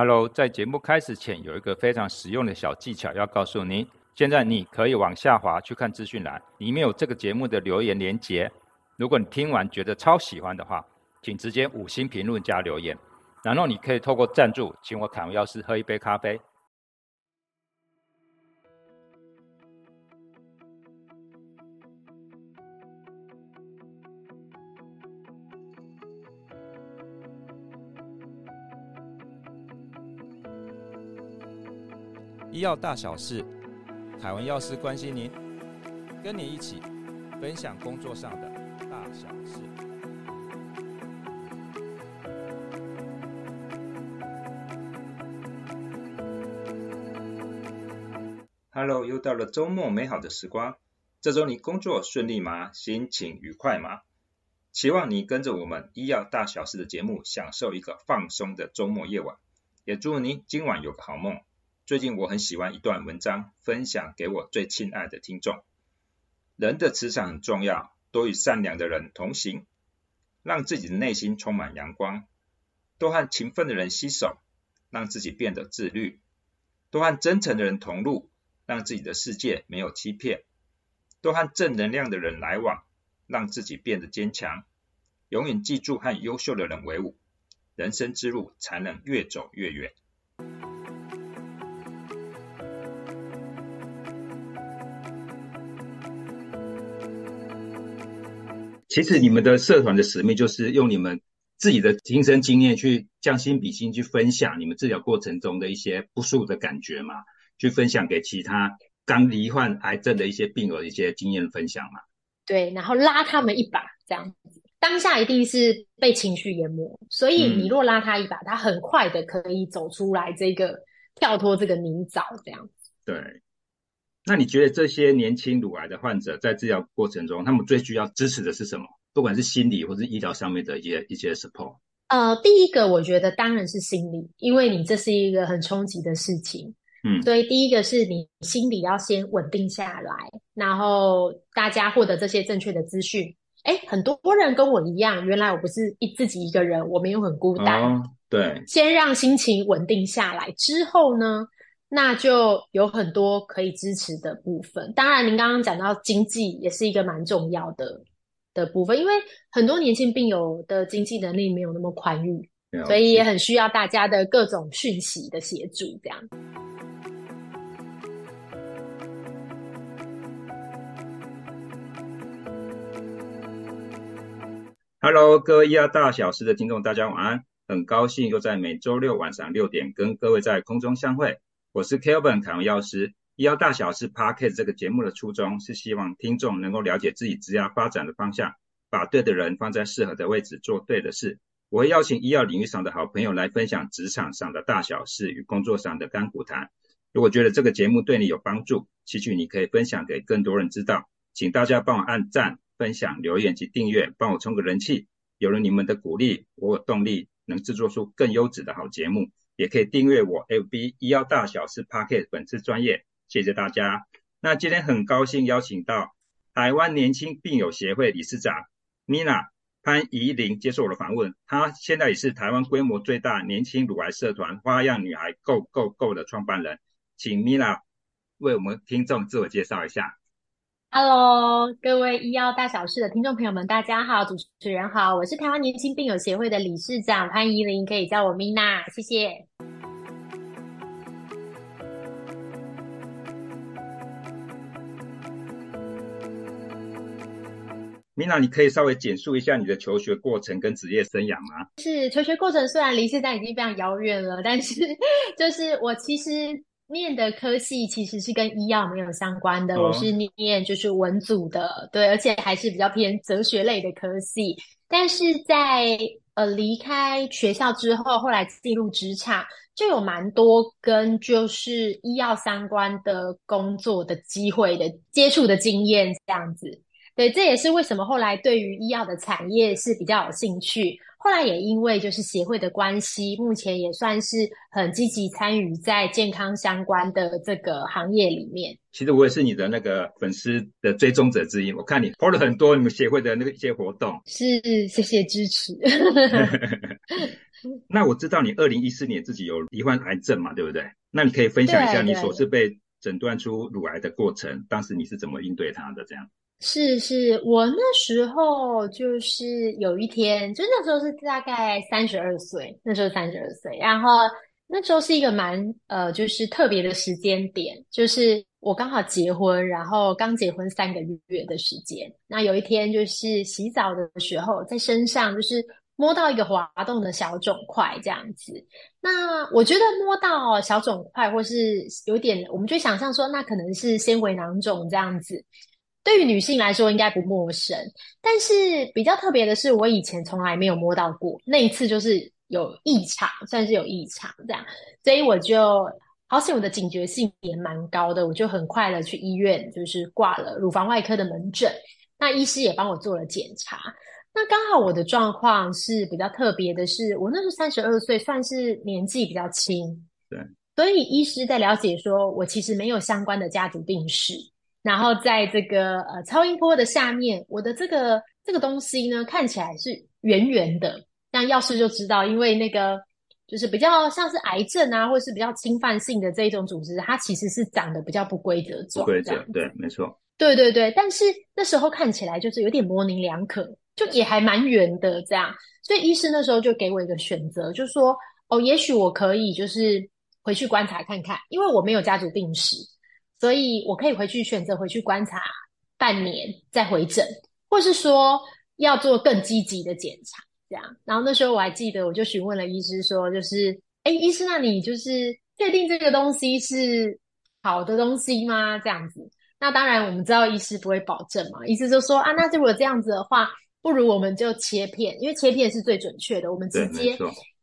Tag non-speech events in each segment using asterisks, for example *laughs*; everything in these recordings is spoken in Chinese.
Hello，在节目开始前有一个非常实用的小技巧要告诉你。现在你可以往下滑去看资讯栏，里面有这个节目的留言连接。如果你听完觉得超喜欢的话，请直接五星评论加留言。然后你可以透过赞助，请我凯文药师喝一杯咖啡。医药大小事，凯文药师关心您，跟你一起分享工作上的大小事。Hello，又到了周末美好的时光。这周你工作顺利吗？心情愉快吗？期望你跟着我们医药大小事的节目，享受一个放松的周末夜晚。也祝你今晚有个好梦。最近我很喜欢一段文章，分享给我最亲爱的听众。人的磁场很重要，多与善良的人同行，让自己的内心充满阳光；多和勤奋的人携手，让自己变得自律；多和真诚的人同路，让自己的世界没有欺骗；多和正能量的人来往，让自己变得坚强。永远记住和优秀的人为伍，人生之路才能越走越远。其实你们的社团的使命就是用你们自己的亲身经验去将心比心，去分享你们治疗过程中的一些不舒服的感觉嘛，去分享给其他刚罹患癌症的一些病友的一些经验分享嘛。对，然后拉他们一把，这样子。当下一定是被情绪淹没，所以你若拉他一把，嗯、他很快的可以走出来，这个跳脱这个泥沼，这样子。对。那你觉得这些年轻乳癌的患者在治疗过程中，他们最需要支持的是什么？不管是心理或是医疗上面的一些一些 support。呃，第一个我觉得当然是心理，因为你这是一个很冲击的事情，嗯，所以第一个是你心理要先稳定下来，然后大家获得这些正确的资讯。诶，很多人跟我一样，原来我不是一自己一个人，我没有很孤单。哦，对，先让心情稳定下来之后呢，那就有很多可以支持的部分。当然，您刚刚讲到经济也是一个蛮重要的的部分，因为很多年轻病友的经济能力没有那么宽裕，所以也很需要大家的各种讯息的协助。这样。Hello，各位医药大小事的听众，大家晚安。很高兴又在每周六晚上六点跟各位在空中相会。我是 Kelvin 凯文药师，医药大小事 Podcast 这个节目的初衷是希望听众能够了解自己职业发展的方向，把对的人放在适合的位置做对的事。我会邀请医药领域上的好朋友来分享职场上的大小事与工作上的干股谈。如果觉得这个节目对你有帮助，期许你可以分享给更多人知道。请大家帮我按赞、分享、留言及订阅，帮我冲个人气。有了你们的鼓励，我有动力能制作出更优质的好节目。也可以订阅我 FB 医药大小事 Podcast 粉丝专业，谢谢大家。那今天很高兴邀请到台湾年轻病友协会理事长 Mina 潘怡玲接受我的访问。她现在也是台湾规模最大年轻乳癌社团花样女孩 Go Go Go 的创办人，请 Mina 为我们听众自我介绍一下。Hello，各位医药大小事的听众朋友们，大家好，主持人好，我是台湾年轻病友协会的理事长潘怡玲，可以叫我 Mina，谢谢。Mina，你可以稍微简述一下你的求学过程跟职业生涯吗？是求学过程虽然离现在已经非常遥远了，但是 *laughs* 就是我其实。念的科系其实是跟医药没有相关的，哦、我是念就是文组的，对，而且还是比较偏哲学类的科系。但是在呃离开学校之后，后来进入职场，就有蛮多跟就是医药相关的工作的机会的接触的经验，这样子。对，这也是为什么后来对于医药的产业是比较有兴趣。后来也因为就是协会的关系，目前也算是很积极参与在健康相关的这个行业里面。其实我也是你的那个粉丝的追踪者之一，我看你 PO 了很多你们协会的那个一些活动。是，谢谢支持。*laughs* 那我知道你二零一四年自己有罹患癌症嘛，对不对？那你可以分享一下你所是被诊断出乳癌的过程，当时你是怎么应对它的？这样。是是，我那时候就是有一天，就那时候是大概三十二岁，那时候三十二岁，然后那时候是一个蛮呃，就是特别的时间点，就是我刚好结婚，然后刚结婚三个月的时间。那有一天就是洗澡的时候，在身上就是摸到一个滑动的小肿块，这样子。那我觉得摸到小肿块或是有点，我们就想象说，那可能是纤维囊肿这样子。对于女性来说应该不陌生，但是比较特别的是，我以前从来没有摸到过。那一次就是有异常，算是有异常这样，所以我就好险，我的警觉性也蛮高的，我就很快的去医院，就是挂了乳房外科的门诊。那医师也帮我做了检查。那刚好我的状况是比较特别的是，我那时候三十二岁，算是年纪比较轻，对，所以医师在了解说我其实没有相关的家族病史。然后在这个呃超音波的下面，我的这个这个东西呢，看起来是圆圆的，像药师就知道，因为那个就是比较像是癌症啊，或者是比较侵犯性的这一种组织，它其实是长得比较不规则状。不规则，对，没错。对对对，但是那时候看起来就是有点模棱两可，就也还蛮圆的这样。所以医师那时候就给我一个选择，就说哦，也许我可以就是回去观察看看，因为我没有家族病史。所以我可以回去选择回去观察半年再回诊，或是说要做更积极的检查，这样。然后那时候我还记得，我就询问了医师说，就是，哎，医师，那你就是确定这个东西是好的东西吗？这样子。那当然我们知道医师不会保证嘛，医师就说啊，那如果这样子的话，不如我们就切片，因为切片是最准确的，我们直接。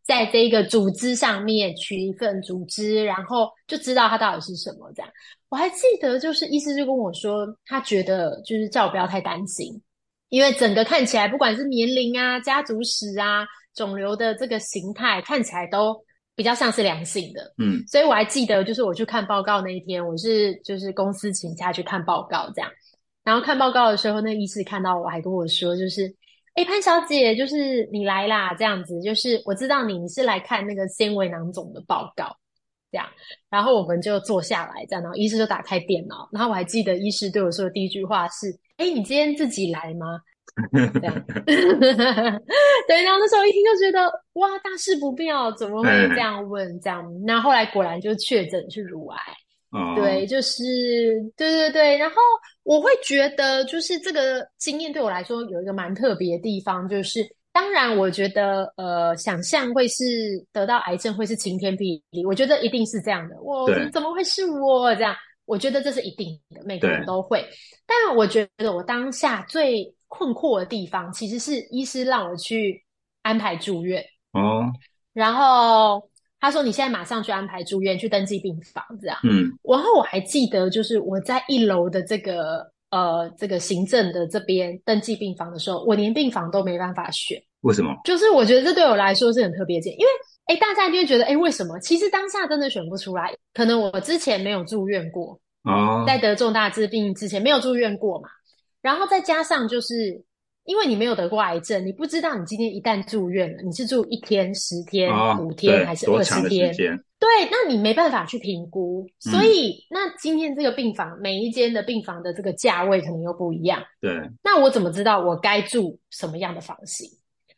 在这一个组织上面取一份组织，然后就知道它到底是什么。这样，我还记得，就是医师就跟我说，他觉得就是叫我不要太担心，因为整个看起来，不管是年龄啊、家族史啊、肿瘤的这个形态，看起来都比较像是良性的。嗯，所以我还记得，就是我去看报告那一天，我是就是公司请假去看报告这样，然后看报告的时候，那个医师看到我还跟我说，就是。哎，潘小姐，就是你来啦，这样子，就是我知道你，你是来看那个纤维囊肿的报告，这样，然后我们就坐下来，这样，然后医师就打开电脑，然后我还记得医师对我说的第一句话是：“哎，你今天自己来吗？”这样，*laughs* 对，然后那时候一听就觉得哇，大事不妙，怎么会这样问？这样，那后来果然就确诊是乳癌。Oh. 对，就是对对对，然后我会觉得，就是这个经验对我来说有一个蛮特别的地方，就是当然，我觉得呃，想象会是得到癌症会是晴天霹雳，我觉得一定是这样的。我怎么会是我这样？我觉得这是一定的，每个人都会。但我觉得我当下最困惑的地方，其实是医师让我去安排住院哦，oh. 然后。他说：“你现在马上去安排住院，去登记病房，这样。”嗯，然后我还记得，就是我在一楼的这个呃这个行政的这边登记病房的时候，我连病房都没办法选。为什么？就是我觉得这对我来说是很特别的，因为哎，大家就会觉得哎，为什么？其实当下真的选不出来，可能我之前没有住院过哦，在得重大疾病之前没有住院过嘛，然后再加上就是。因为你没有得过癌症，你不知道你今天一旦住院了，你是住一天、十天、哦、五天还是二十天？对，那你没办法去评估。嗯、所以，那今天这个病房每一间的病房的这个价位可能又不一样。对，那我怎么知道我该住什么样的房型？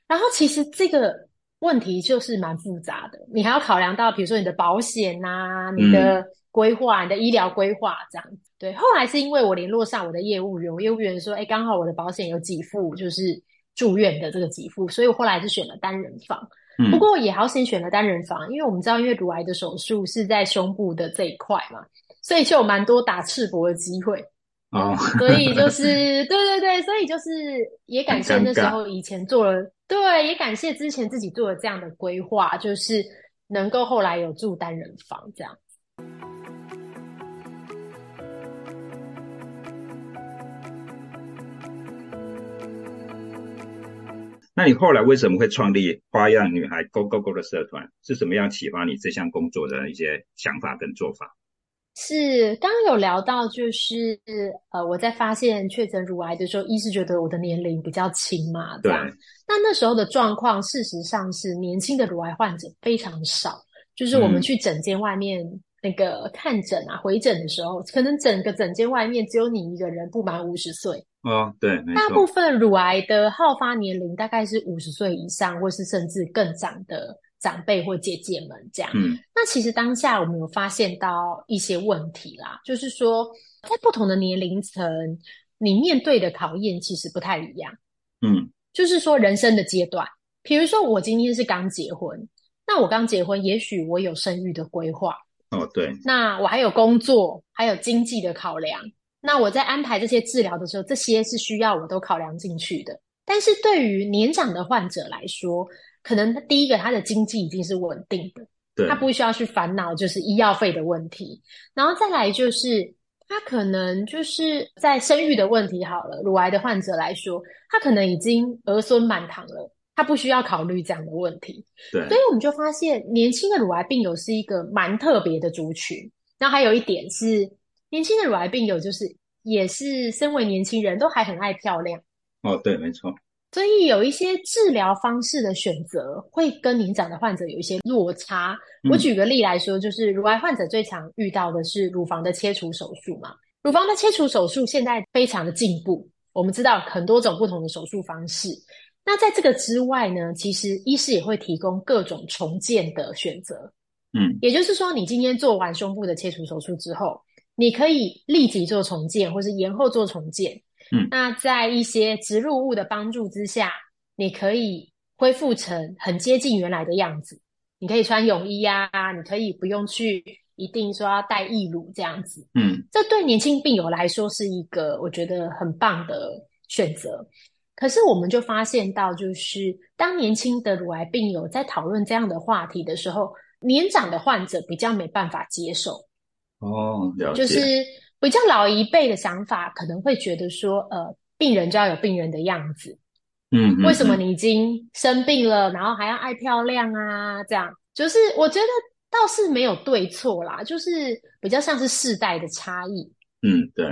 然后，其实这个问题就是蛮复杂的，你还要考量到，比如说你的保险啊，你的规划、嗯、你的医疗规划这样子。对，后来是因为我联络上我的业务员，我业务员说，哎，刚好我的保险有给付，就是住院的这个给付，所以我后来是选了单人房。嗯、不过也好险选了单人房，因为我们知道，因为乳癌的手术是在胸部的这一块嘛，所以就有蛮多打赤膊的机会。哦，*laughs* 所以就是对对对，所以就是也感谢那时候以前做了，对，也感谢之前自己做了这样的规划，就是能够后来有住单人房这样。那你后来为什么会创立花样女孩 Go Go Go 的社团？是什么样启发你这项工作的一些想法跟做法？是刚刚有聊到，就是呃，我在发现确诊乳癌的时候，一是觉得我的年龄比较轻嘛，对。那那时候的状况，事实上是年轻的乳癌患者非常少，就是我们去诊间外面那个看诊啊、嗯、回诊的时候，可能整个诊间外面只有你一个人，不满五十岁。哦，对，大部分乳癌的好发年龄大概是五十岁以上，或是甚至更长的。长辈或姐姐们这样，嗯，那其实当下我们有发现到一些问题啦，就是说在不同的年龄层，你面对的考验其实不太一样，嗯，就是说人生的阶段，比如说我今天是刚结婚，那我刚结婚，也许我有生育的规划，哦，对，那我还有工作，还有经济的考量，那我在安排这些治疗的时候，这些是需要我都考量进去的。但是对于年长的患者来说，可能他第一个，他的经济已经是稳定的，对，他不需要去烦恼就是医药费的问题，然后再来就是他可能就是在生育的问题好了，乳癌的患者来说，他可能已经儿孙满堂了，他不需要考虑这样的问题，对，所以我们就发现年轻的乳癌病友是一个蛮特别的族群。然后还有一点是，年轻的乳癌病友就是也是身为年轻人都还很爱漂亮，哦，对，没错。所以有一些治疗方式的选择会跟年长的患者有一些落差。我举个例来说，就是乳癌患者最常遇到的是乳房的切除手术嘛。乳房的切除手术现在非常的进步，我们知道很多种不同的手术方式。那在这个之外呢，其实医师也会提供各种重建的选择。嗯，也就是说，你今天做完胸部的切除手术之后，你可以立即做重建，或是延后做重建。嗯，那在一些植入物的帮助之下，你可以恢复成很接近原来的样子。你可以穿泳衣呀，你可以不用去一定说要戴义乳这样子。嗯，这对年轻病友来说是一个我觉得很棒的选择。可是我们就发现到，就是当年轻的乳癌病友在讨论这样的话题的时候，年长的患者比较没办法接受。哦，了解。就是。比较老一辈的想法可能会觉得说，呃，病人就要有病人的样子，嗯，嗯，嗯，为什么你已经生病了，然后还要爱漂亮啊？这样就是我觉得倒是没有对错啦，就是比较像是世代的差异，嗯，对。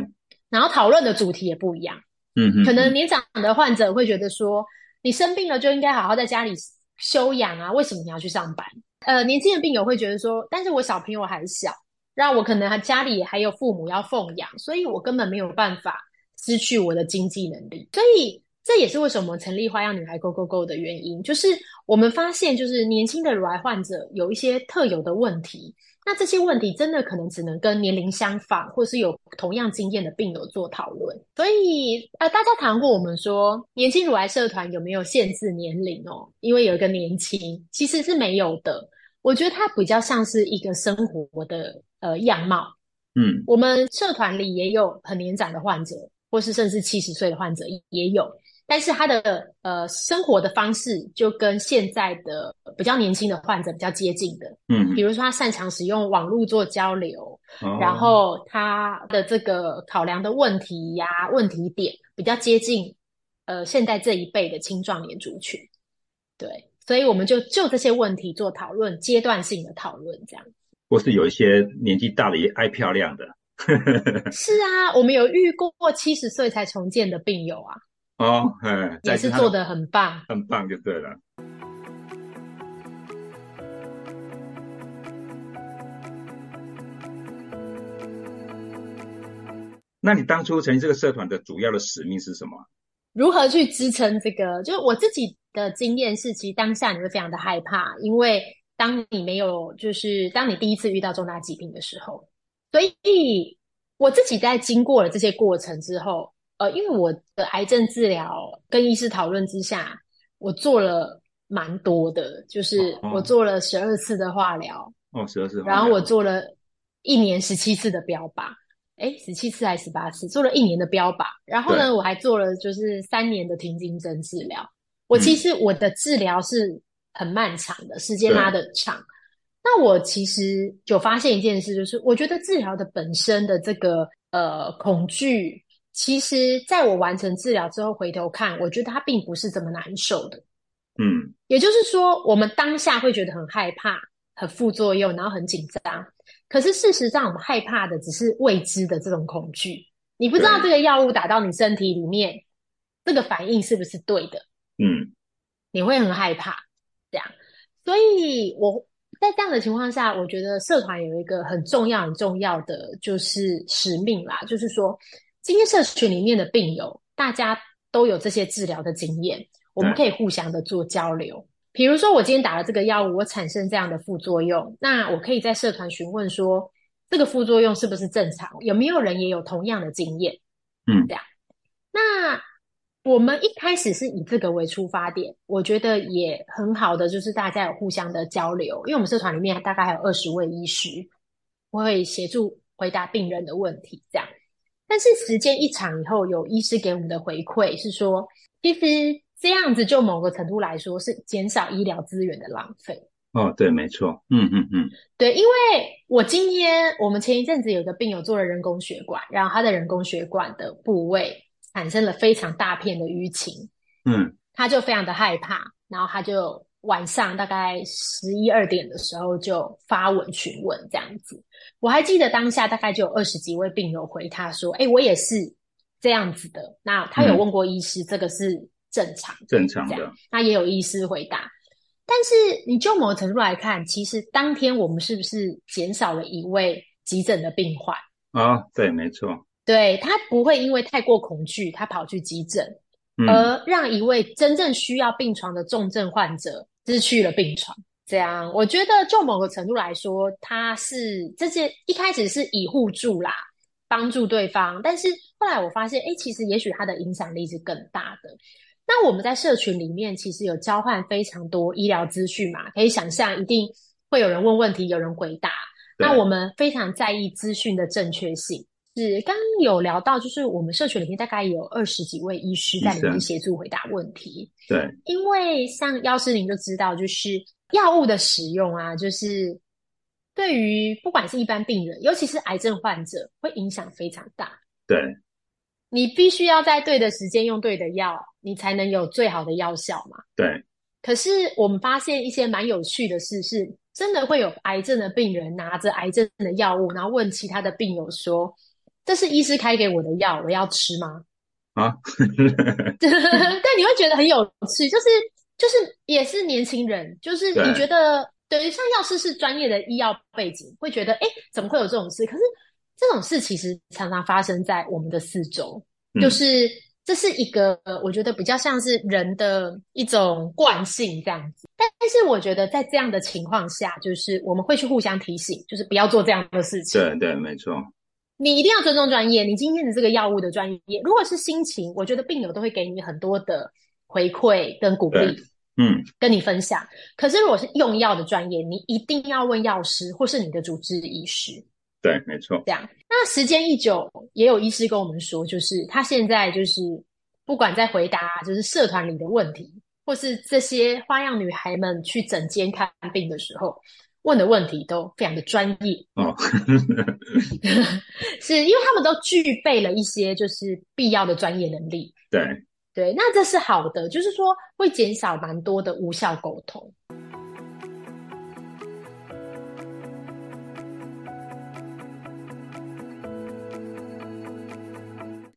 然后讨论的主题也不一样，嗯，可能年长的患者会觉得说，你生病了就应该好好在家里休养啊，为什么你要去上班？呃，年轻的病友会觉得说，但是我小朋友还小。让我可能还家里还有父母要奉养，所以我根本没有办法失去我的经济能力。所以这也是为什么我成立花样女孩 Go Go Go 的原因，就是我们发现，就是年轻的乳癌患者有一些特有的问题，那这些问题真的可能只能跟年龄相仿或是有同样经验的病友做讨论。所以啊、呃，大家谈过我们说年轻乳癌社团有没有限制年龄哦？因为有一个年轻，其实是没有的。我觉得它比较像是一个生活的。呃，样貌，嗯，我们社团里也有很年长的患者，或是甚至七十岁的患者也有，但是他的呃生活的方式就跟现在的比较年轻的患者比较接近的，嗯，比如说他擅长使用网络做交流，哦，然后他的这个考量的问题呀、问题点比较接近呃现在这一辈的青壮年族群，对，所以我们就就这些问题做讨论，阶段性的讨论这样。或是有一些年纪大了也爱漂亮的，*laughs* 是啊，我们有遇过七十岁才重建的病友啊，哦，嗯，也是做的很棒，很棒就对了。那你当初成立这个社团的主要的使命是什么？如何去支撑这个？就是我自己的经验是，其实当下你会非常的害怕，因为。当你没有，就是当你第一次遇到重大疾病的时候，所以我自己在经过了这些过程之后，呃，因为我的癌症治疗跟医师讨论之下，我做了蛮多的，就是我做了十二次的化疗，哦，十二次，然后我做了一年十七次的标靶，哎，十七次还是十八次，做了一年的标靶，然后呢，我还做了就是三年的停经针治疗。我其实我的治疗是。很漫长的时间拉的长，那我其实就发现一件事，就是我觉得治疗的本身的这个呃恐惧，其实在我完成治疗之后回头看，我觉得它并不是这么难受的。嗯，也就是说，我们当下会觉得很害怕、很副作用，然后很紧张。可是事实上，我们害怕的只是未知的这种恐惧。你不知道这个药物打到你身体里面，这个反应是不是对的？嗯，你会很害怕，这样。所以我在这样的情况下，我觉得社团有一个很重要、很重要的就是使命啦，就是说，今天社群里面的病友，大家都有这些治疗的经验，我们可以互相的做交流。比如说，我今天打了这个药物，我产生这样的副作用，那我可以在社团询问说，这个副作用是不是正常？有没有人也有同样的经验？嗯，这样。那我们一开始是以这个为出发点，我觉得也很好的，就是大家有互相的交流，因为我们社团里面大概还有二十位医师，我会协助回答病人的问题，这样。但是时间一长以后，有医师给我们的回馈是说，其实。这样子就某个程度来说是减少医疗资源的浪费。哦，对，没错，嗯嗯嗯，对，因为我今天我们前一阵子有个病友做了人工血管，然后他的人工血管的部位产生了非常大片的淤青，嗯，他就非常的害怕，然后他就晚上大概十一二点的时候就发文询问这样子。我还记得当下大概就有二十几位病友回他说：“哎，我也是这样子的。”那他有问过医师，这个是。正常，正常的。那也有医师回答，但是你就某个程度来看，其实当天我们是不是减少了一位急诊的病患？哦，对，没错。对，他不会因为太过恐惧，他跑去急诊，嗯，而让一位真正需要病床的重症患者失去了病床。这样，我觉得就某个程度来说，他是这些一开始是以互助啦，帮助对方，但是后来我发现，哎，其实也许他的影响力是更大的。那我们在社群里面其实有交换非常多医疗资讯嘛，可以想象一定会有人问问题，有人回答。那我们非常在意资讯的正确性。是刚刚有聊到，就是我们社群里面大概有二十几位医师在里面协助回答问题。对，因为像药师您就知道，就是药物的使用啊，就是对于不管是一般病人，尤其是癌症患者，会影响非常大。对。你必须要在对的时间用对的药，你才能有最好的药效嘛。对。可是我们发现一些蛮有趣的事，是真的会有癌症的病人拿着癌症的药物，然后问其他的病友说：“这是医师开给我的药，我要吃吗？”啊，*laughs* 但，你会觉得很有趣，就是就是也是年轻人，就是你觉得等于像药师是专业的医药背景，会觉得哎，怎么会有这种事？可是。这种事其实常常发生在我们的四周，嗯、就是这是一个我觉得比较像是人的一种惯性这样子。但是我觉得在这样的情况下，就是我们会去互相提醒，就是不要做这样的事情。对对，没错。你一定要尊重专业。你今天的这个药物的专业，如果是心情，我觉得病友都会给你很多的回馈跟鼓励，嗯，跟你分享。可是如果是用药的专业，你一定要问药师或是你的主治医师。对，没错。这样，那时间一久，也有医师跟我们说，就是他现在就是不管在回答就是社团里的问题，或是这些花样女孩们去诊间看病的时候问的问题，都非常的专业哦。*laughs* 是因为他们都具备了一些就是必要的专业能力。对对，那这是好的，就是说会减少蛮多的无效沟通。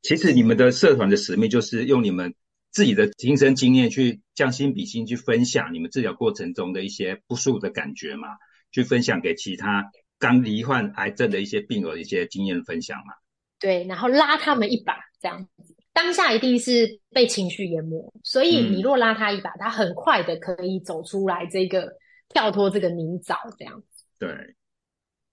其实你们的社团的使命就是用你们自己的亲身经验去将心比心，去分享你们治疗过程中的一些不舒服的感觉嘛，去分享给其他刚罹患癌症的一些病友的一些经验分享嘛。对，然后拉他们一把，这样子。当下一定是被情绪淹没，所以你若拉他一把，嗯、他很快的可以走出来，这个跳脱这个泥沼，这样子。对。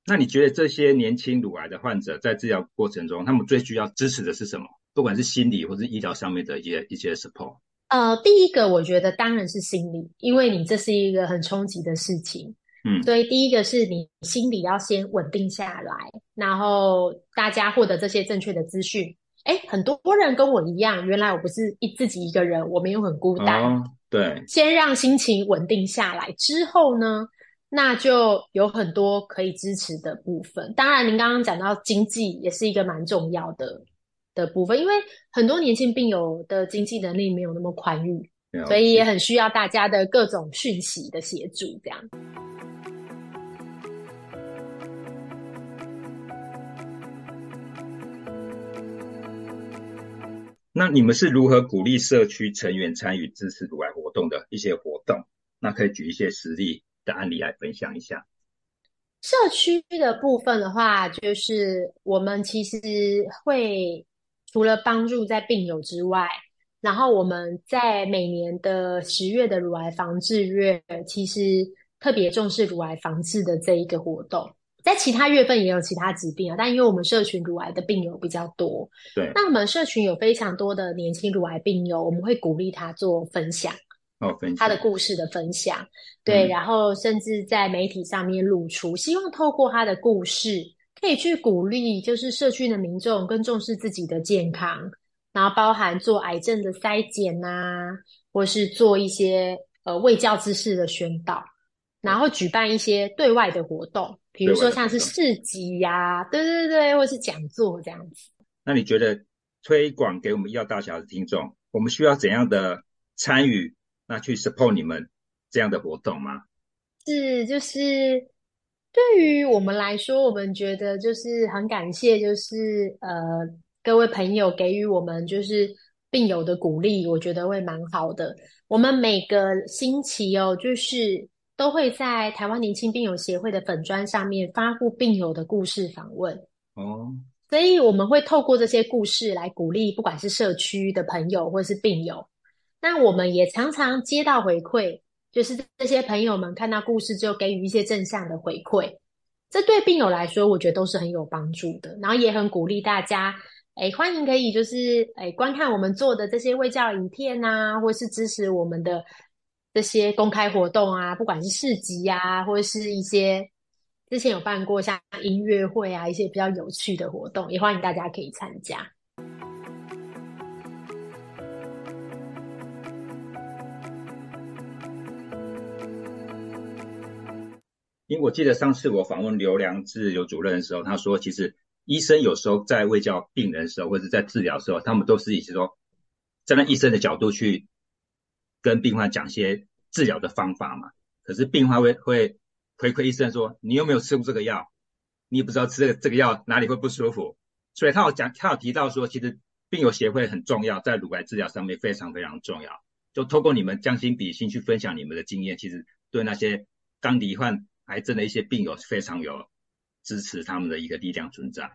那你觉得这些年轻乳癌的患者在治疗过程中，他们最需要支持的是什么？不管是心理或是医疗上面的一些一些 support。呃，第一个我觉得当然是心理，因为你这是一个很冲击的事情，嗯，所以第一个是你心里要先稳定下来，然后大家获得这些正确的资讯。诶，很多人跟我一样，原来我不是一自己一个人，我没有很孤单。哦，对，先让心情稳定下来之后呢，那就有很多可以支持的部分。当然，您刚刚讲到经济也是一个蛮重要的的部分，因为很多年轻病友的经济能力没有那么宽裕，所以也很需要大家的各种讯息的协助。这样。那你们是如何鼓励社区成员参与支持乳癌活动的一些活动？那可以举一些实例的案例来分享一下。社区的部分的话，就是我们其实会除了帮助在病友之外，然后我们在每年的十月的乳癌防治月，其实特别重视乳癌防治的这一个活动。在其他月份也有其他疾病啊，但因为我们社群乳癌的病友比较多，对，那我们社群有非常多的年轻乳癌病友，我们会鼓励他做分享，哦，分享他的故事的分享，对，嗯，然后甚至在媒体上面露出，希望透过他的故事，可以去鼓励，就是社区的民众更重视自己的健康，然后包含做癌症的筛检啊，或是做一些呃卫教知识的宣导，然后举办一些对外的活动。比如说像是市集呀、啊，对对对，或是讲座这样子。那你觉得推广给我们医药大小的听众，我们需要怎样的参与？那去 support 你们这样的活动吗？是，就是对于我们来说，我们觉得就是很感谢，就是呃各位朋友给予我们就是病友的鼓励，我觉得会蛮好的。我们每个星期哦，就是。都会在台湾年轻病友协会的粉砖上面发布病友的故事访问哦，所以我们会透过这些故事来鼓励，不管是社区的朋友或是病友。那我们也常常接到回馈，就是这些朋友们看到故事之后给予一些正向的回馈，这对病友来说，我觉得都是很有帮助的。然后也很鼓励大家，哎，欢迎可以就是哎观看我们做的这些卫教影片啊，或是支持我们的。这些公开活动啊，不管是市集啊，或者是一些之前有办过像音乐会啊，一些比较有趣的活动，也欢迎大家可以参加。因为我记得上次我访问刘良志刘主任的时候，他说，其实医生有时候在卫教病人的时候，或者在治疗的时候，他们都是以说站在医生的角度去。跟病患讲些治疗的方法嘛，可是病患会会回馈医生说，你有没有吃过这个药？你也不知道吃这个这个药哪里会不舒服，所以他有讲，他有提到说，其实病友协会很重要，在乳癌治疗上面非常非常重要。就透过你们将心比心去分享你们的经验，其实对那些刚罹患癌症的一些病友非常有支持他们的一个力量存在。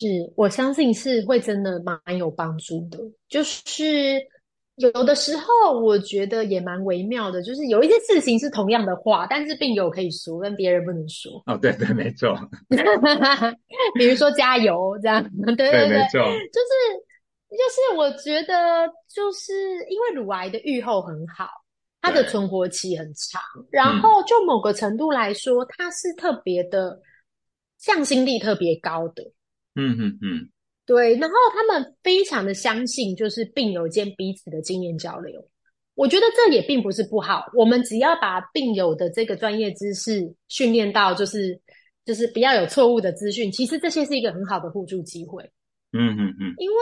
是，我相信是会真的蛮有帮助的，就是。有的时候我觉得也蛮微妙的，就是有一些事情是同样的话，但是病友可以说，但别人不能说。哦，对对，没错。*laughs* 比如说加油这样，对对对，对没错。就是就是，我觉得就是因为乳癌的预后很好，它的存活期很长，然后就某个程度来说，它是特别的向心力特别高的。嗯嗯嗯。对，然后他们非常的相信，就是病友间彼此的经验交流。我觉得这也并不是不好，我们只要把病友的这个专业知识训练到，就是就是不要有错误的资讯。其实这些是一个很好的互助机会。嗯嗯嗯。因为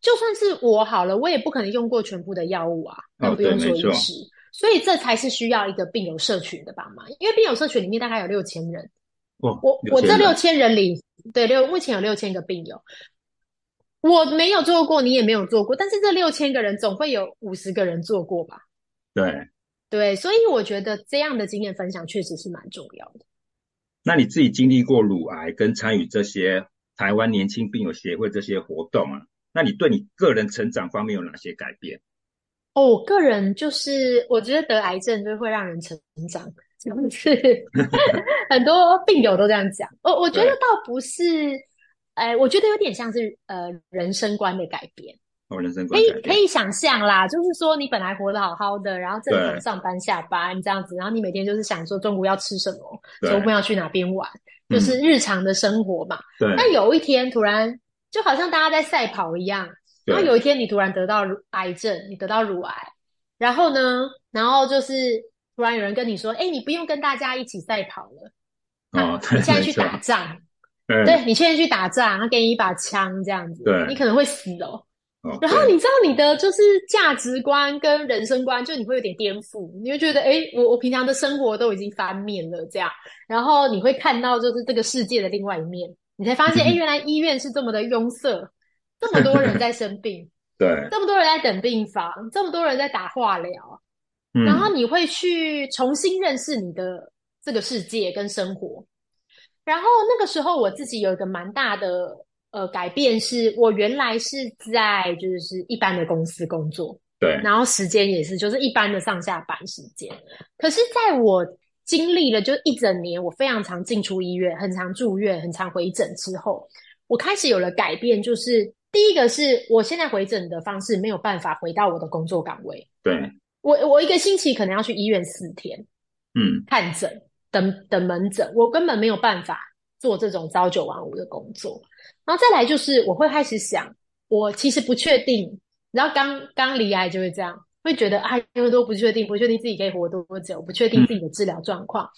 就算是我好了，我也不可能用过全部的药物啊，更不用说医师。所以这才是需要一个病友社群的帮忙。因为病友社群里面大概有六千人。哦，我我这六千人里，对，六目前有六千个病友。我没有做过，你也没有做过，但是这六千个人总会有五十个人做过吧？对，对，所以我觉得这样的经验分享确实是蛮重要的。那你自己经历过乳癌跟参与这些台湾年轻病友协会这些活动啊，那你对你个人成长方面有哪些改变？哦，我个人就是我觉得得癌症就会让人成长，就是 *laughs* 很多病友都这样讲。我我觉得倒不是。哎，我觉得有点像是呃人生观的改变。哦，人生观可以可以想象啦，就是说你本来活得好好的，然后正常上班下班这样子，然后你每天就是想说中午要吃什么，周末要去哪边玩，就是日常的生活嘛。对。但有一天突然就好像大家在赛跑一样，然后有一天你突然得到癌症，你得到乳癌，然后呢，然后就是突然有人跟你说，哎，你不用跟大家一起赛跑了，哦，你现在去打仗。对，你现在去打仗，他给你一把枪这样子，对，你可能会死哦。哦，然后你知道你的就是价值观跟人生观，就你会有点颠覆，你会觉得，诶，我我平常的生活都已经翻面了这样，然后你会看到就是这个世界的另外一面，你才发现，诶，原来医院是这么的拥塞，这么多人在生病，*laughs* 对，这么多人在等病房，这么多人在打化疗，嗯、然后你会去重新认识你的这个世界跟生活。然后那个时候我自己有一个蛮大的呃改变，是我原来是在就是一般的公司工作，对，然后时间也是就是一般的上下班时间。可是在我经历了就一整年，我非常常进出医院，很常住院，很常回诊之后，我开始有了改变，就是第一个是我现在回诊的方式没有办法回到我的工作岗位。对，我我一个星期可能要去医院四天，嗯，看诊等等门诊，我根本没有办法做这种朝九晚五的工作。然后再来就是我会开始想，我其实不确定，然后刚刚离癌就会这样。会觉得啊，因为都不确定，不确定自己可以活多久，不确定自己的治疗状况。嗯。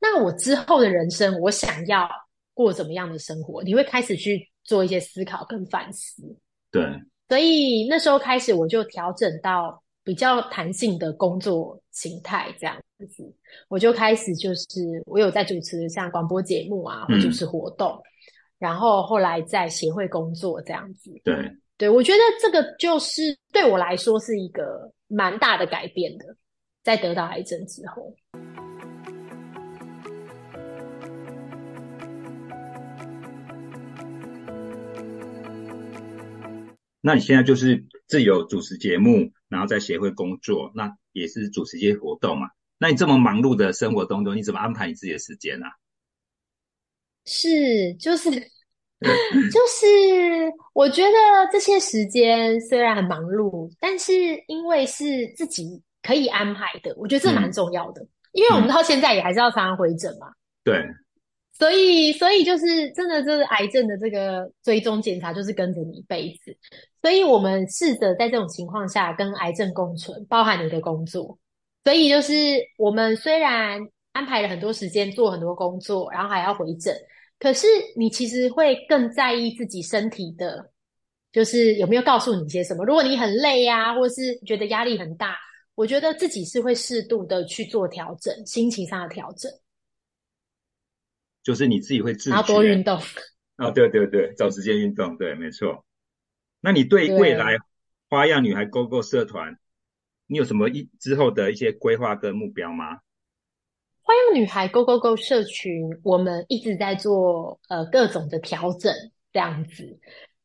那我之后的人生，我想要过怎么样的生活？你会开始去做一些思考跟反思。对，所以那时候开始，我就调整到比较弹性的工作形态，这样子，我就开始就是我有在主持像广播节目啊，或者是活动，嗯，然后后来在协会工作这样子。对，对，我觉得这个就是对我来说是一个。蛮大的改变的，在得到癌症之后。那你现在就是自由主持节目，然后在协会工作，那也是主持一些活动嘛？那你这么忙碌的生活当中，你怎么安排你自己的时间呢？啊？是，就是。*laughs* 就是我觉得这些时间虽然很忙碌，但是因为是自己可以安排的，我觉得这蛮重要的。嗯、因为我们到现在也还是要常常回诊嘛。对。所以，所以就是真的，就是癌症的这个追踪检查，就是跟着你一辈子。所以我们试着在这种情况下跟癌症共存，包含你的工作。所以就是我们虽然安排了很多时间做很多工作，然后还要回诊。可是你其实会更在意自己身体的，就是有没有告诉你些什么？如果你很累呀、啊，或是觉得压力很大，我觉得自己是会适度的去做调整，心情上的调整。就是你自己会自觉，多运动。哦，对对对，找时间运动，对，没错。那你对未来花样女孩 Go Go 社团，你有什么一之后的一些规划跟目标吗？花样女孩 Go Go Go 社群，我们一直在做呃各种的调整这样子，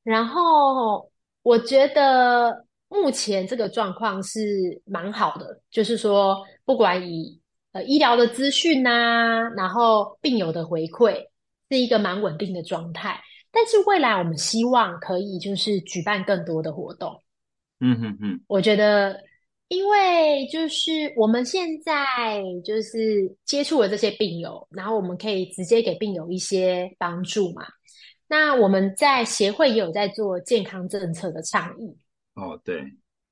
然后我觉得目前这个状况是蛮好的，就是说不管以呃医疗的资讯呐，然后病友的回馈是一个蛮稳定的状态，但是未来我们希望可以就是举办更多的活动，嗯哼哼，我觉得。因为就是我们现在就是接触了这些病友，然后我们可以直接给病友一些帮助嘛。那我们在协会也有在做健康政策的倡议。哦，对，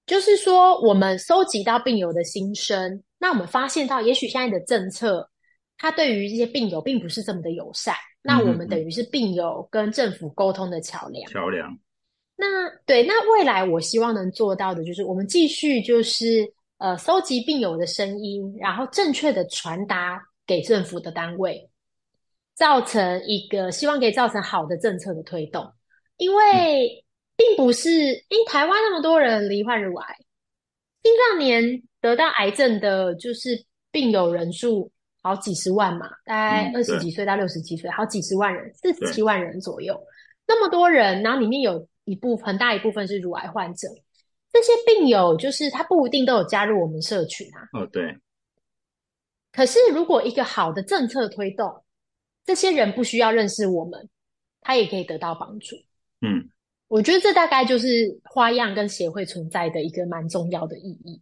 就是说我们收集到病友的心声，那我们发现到，也许现在的政策，它对于这些病友并不是这么的友善。嗯、那我们等于是病友跟政府沟通的桥梁。桥梁。那对，那未来我希望能做到的就是，我们继续就是呃，搜集病友的声音，然后正确的传达给政府的单位，造成一个希望可以造成好的政策的推动。因为并不是，因为台湾那么多人罹患乳癌，青少年得到癌症的，就是病友人数好几十万嘛，大概二十几岁到六十几岁，好几十万人，四十七万人左右，那么多人，然后里面有。一部分很大一部分是乳癌患者，这些病友就是他不一定都有加入我们社群啊。哦，对。可是如果一个好的政策推动，这些人不需要认识我们，他也可以得到帮助。嗯，我觉得这大概就是花样跟协会存在的一个蛮重要的意义。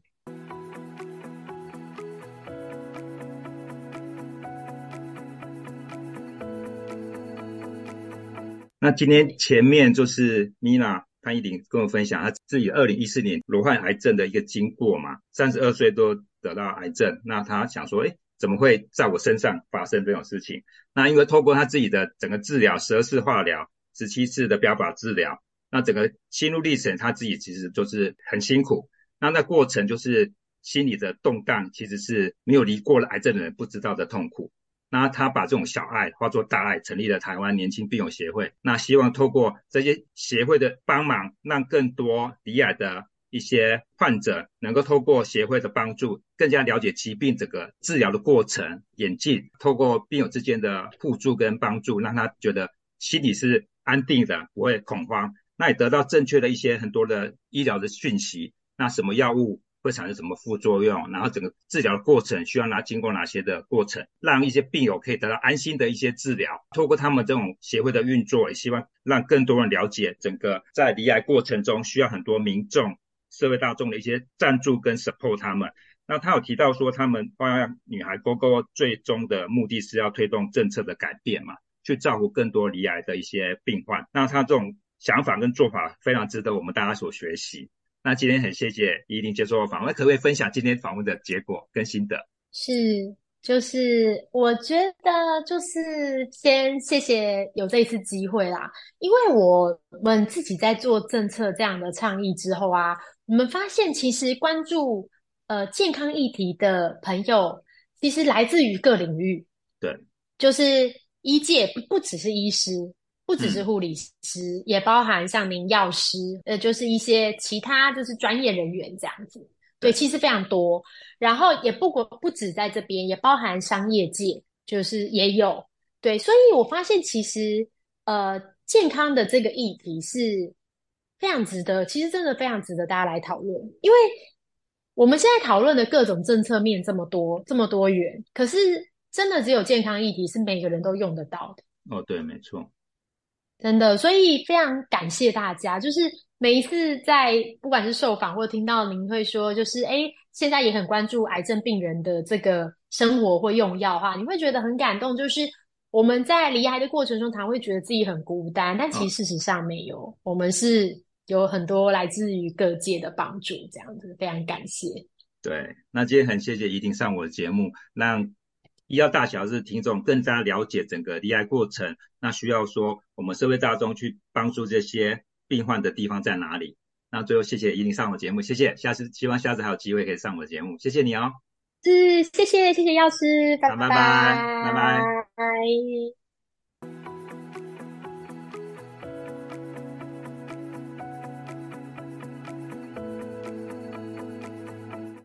那今天前面就是 Mina 潘一林跟我分享他自己二零一四年罹患癌症的一个经过嘛，三十二岁都得到癌症，那他想说，诶，怎么会在我身上发生这种事情？那因为透过他自己的整个治疗，十二次化疗，十七次的标靶治疗，那整个心路历程他自己其实就是很辛苦，那那过程就是心里的动荡，其实是没有离过了癌症的人不知道的痛苦。那他把这种小爱化作大爱，成立了台湾年轻病友协会。那希望透过这些协会的帮忙，让更多罹癌的一些患者能够透过协会的帮助，更加了解疾病整个治疗的过程演进。透过病友之间的互助跟帮助，让他觉得心里是安定的，不会恐慌。那也得到正确的一些很多的医疗的讯息。那什么药物？会产生什么副作用？然后整个治疗的过程需要拿经过哪些的过程，让一些病友可以得到安心的一些治疗。透过他们这种协会的运作，也希望让更多人了解整个在离癌过程中需要很多民众、社会大众的一些赞助跟 support 他们。那他有提到说，他们帮女孩勾勾最终的目的是要推动政策的改变嘛，去照顾更多离癌的一些病患。那他这种想法跟做法非常值得我们大家所学习。那今天很谢谢依玲接受访问，可不可以分享今天访问的结果跟心得？是，就是我觉得就是先谢谢有这一次机会啦，因为我们自己在做政策这样的倡议之后啊，我们发现其实关注呃健康议题的朋友，其实来自于各领域，对，就是医界不不只是医师。不只是护理师，嗯，也包含像您药师，呃，就是一些其他就是专业人员这样子。对，对，其实非常多。然后也不过不止在这边，也包含商业界，就是也有。对，所以我发现其实呃，健康的这个议题是非常值得，其实真的非常值得大家来讨论。因为我们现在讨论的各种政策面这么多，这么多元，可是真的只有健康议题是每个人都用得到的。哦，对，没错。真的，所以非常感谢大家。就是每一次在不管是受访或听到您会说，就是诶，现在也很关注癌症病人的这个生活或用药哈，你会觉得很感动。就是我们在离癌的过程中，常会觉得自己很孤单，但其实事实上没有，哦、我们是有很多来自于各界的帮助，这样子非常感谢。对，那今天很谢谢一定上我的节目，让。医药大小事听众更加了解整个罹癌过程，那需要说我们社会大众去帮助这些病患的地方在哪里？那最后谢谢一定上我节目，谢谢，下次希望下次还有机会可以上我的节目，谢谢你哦。是，谢谢谢谢药师，拜拜拜拜。拜拜拜拜。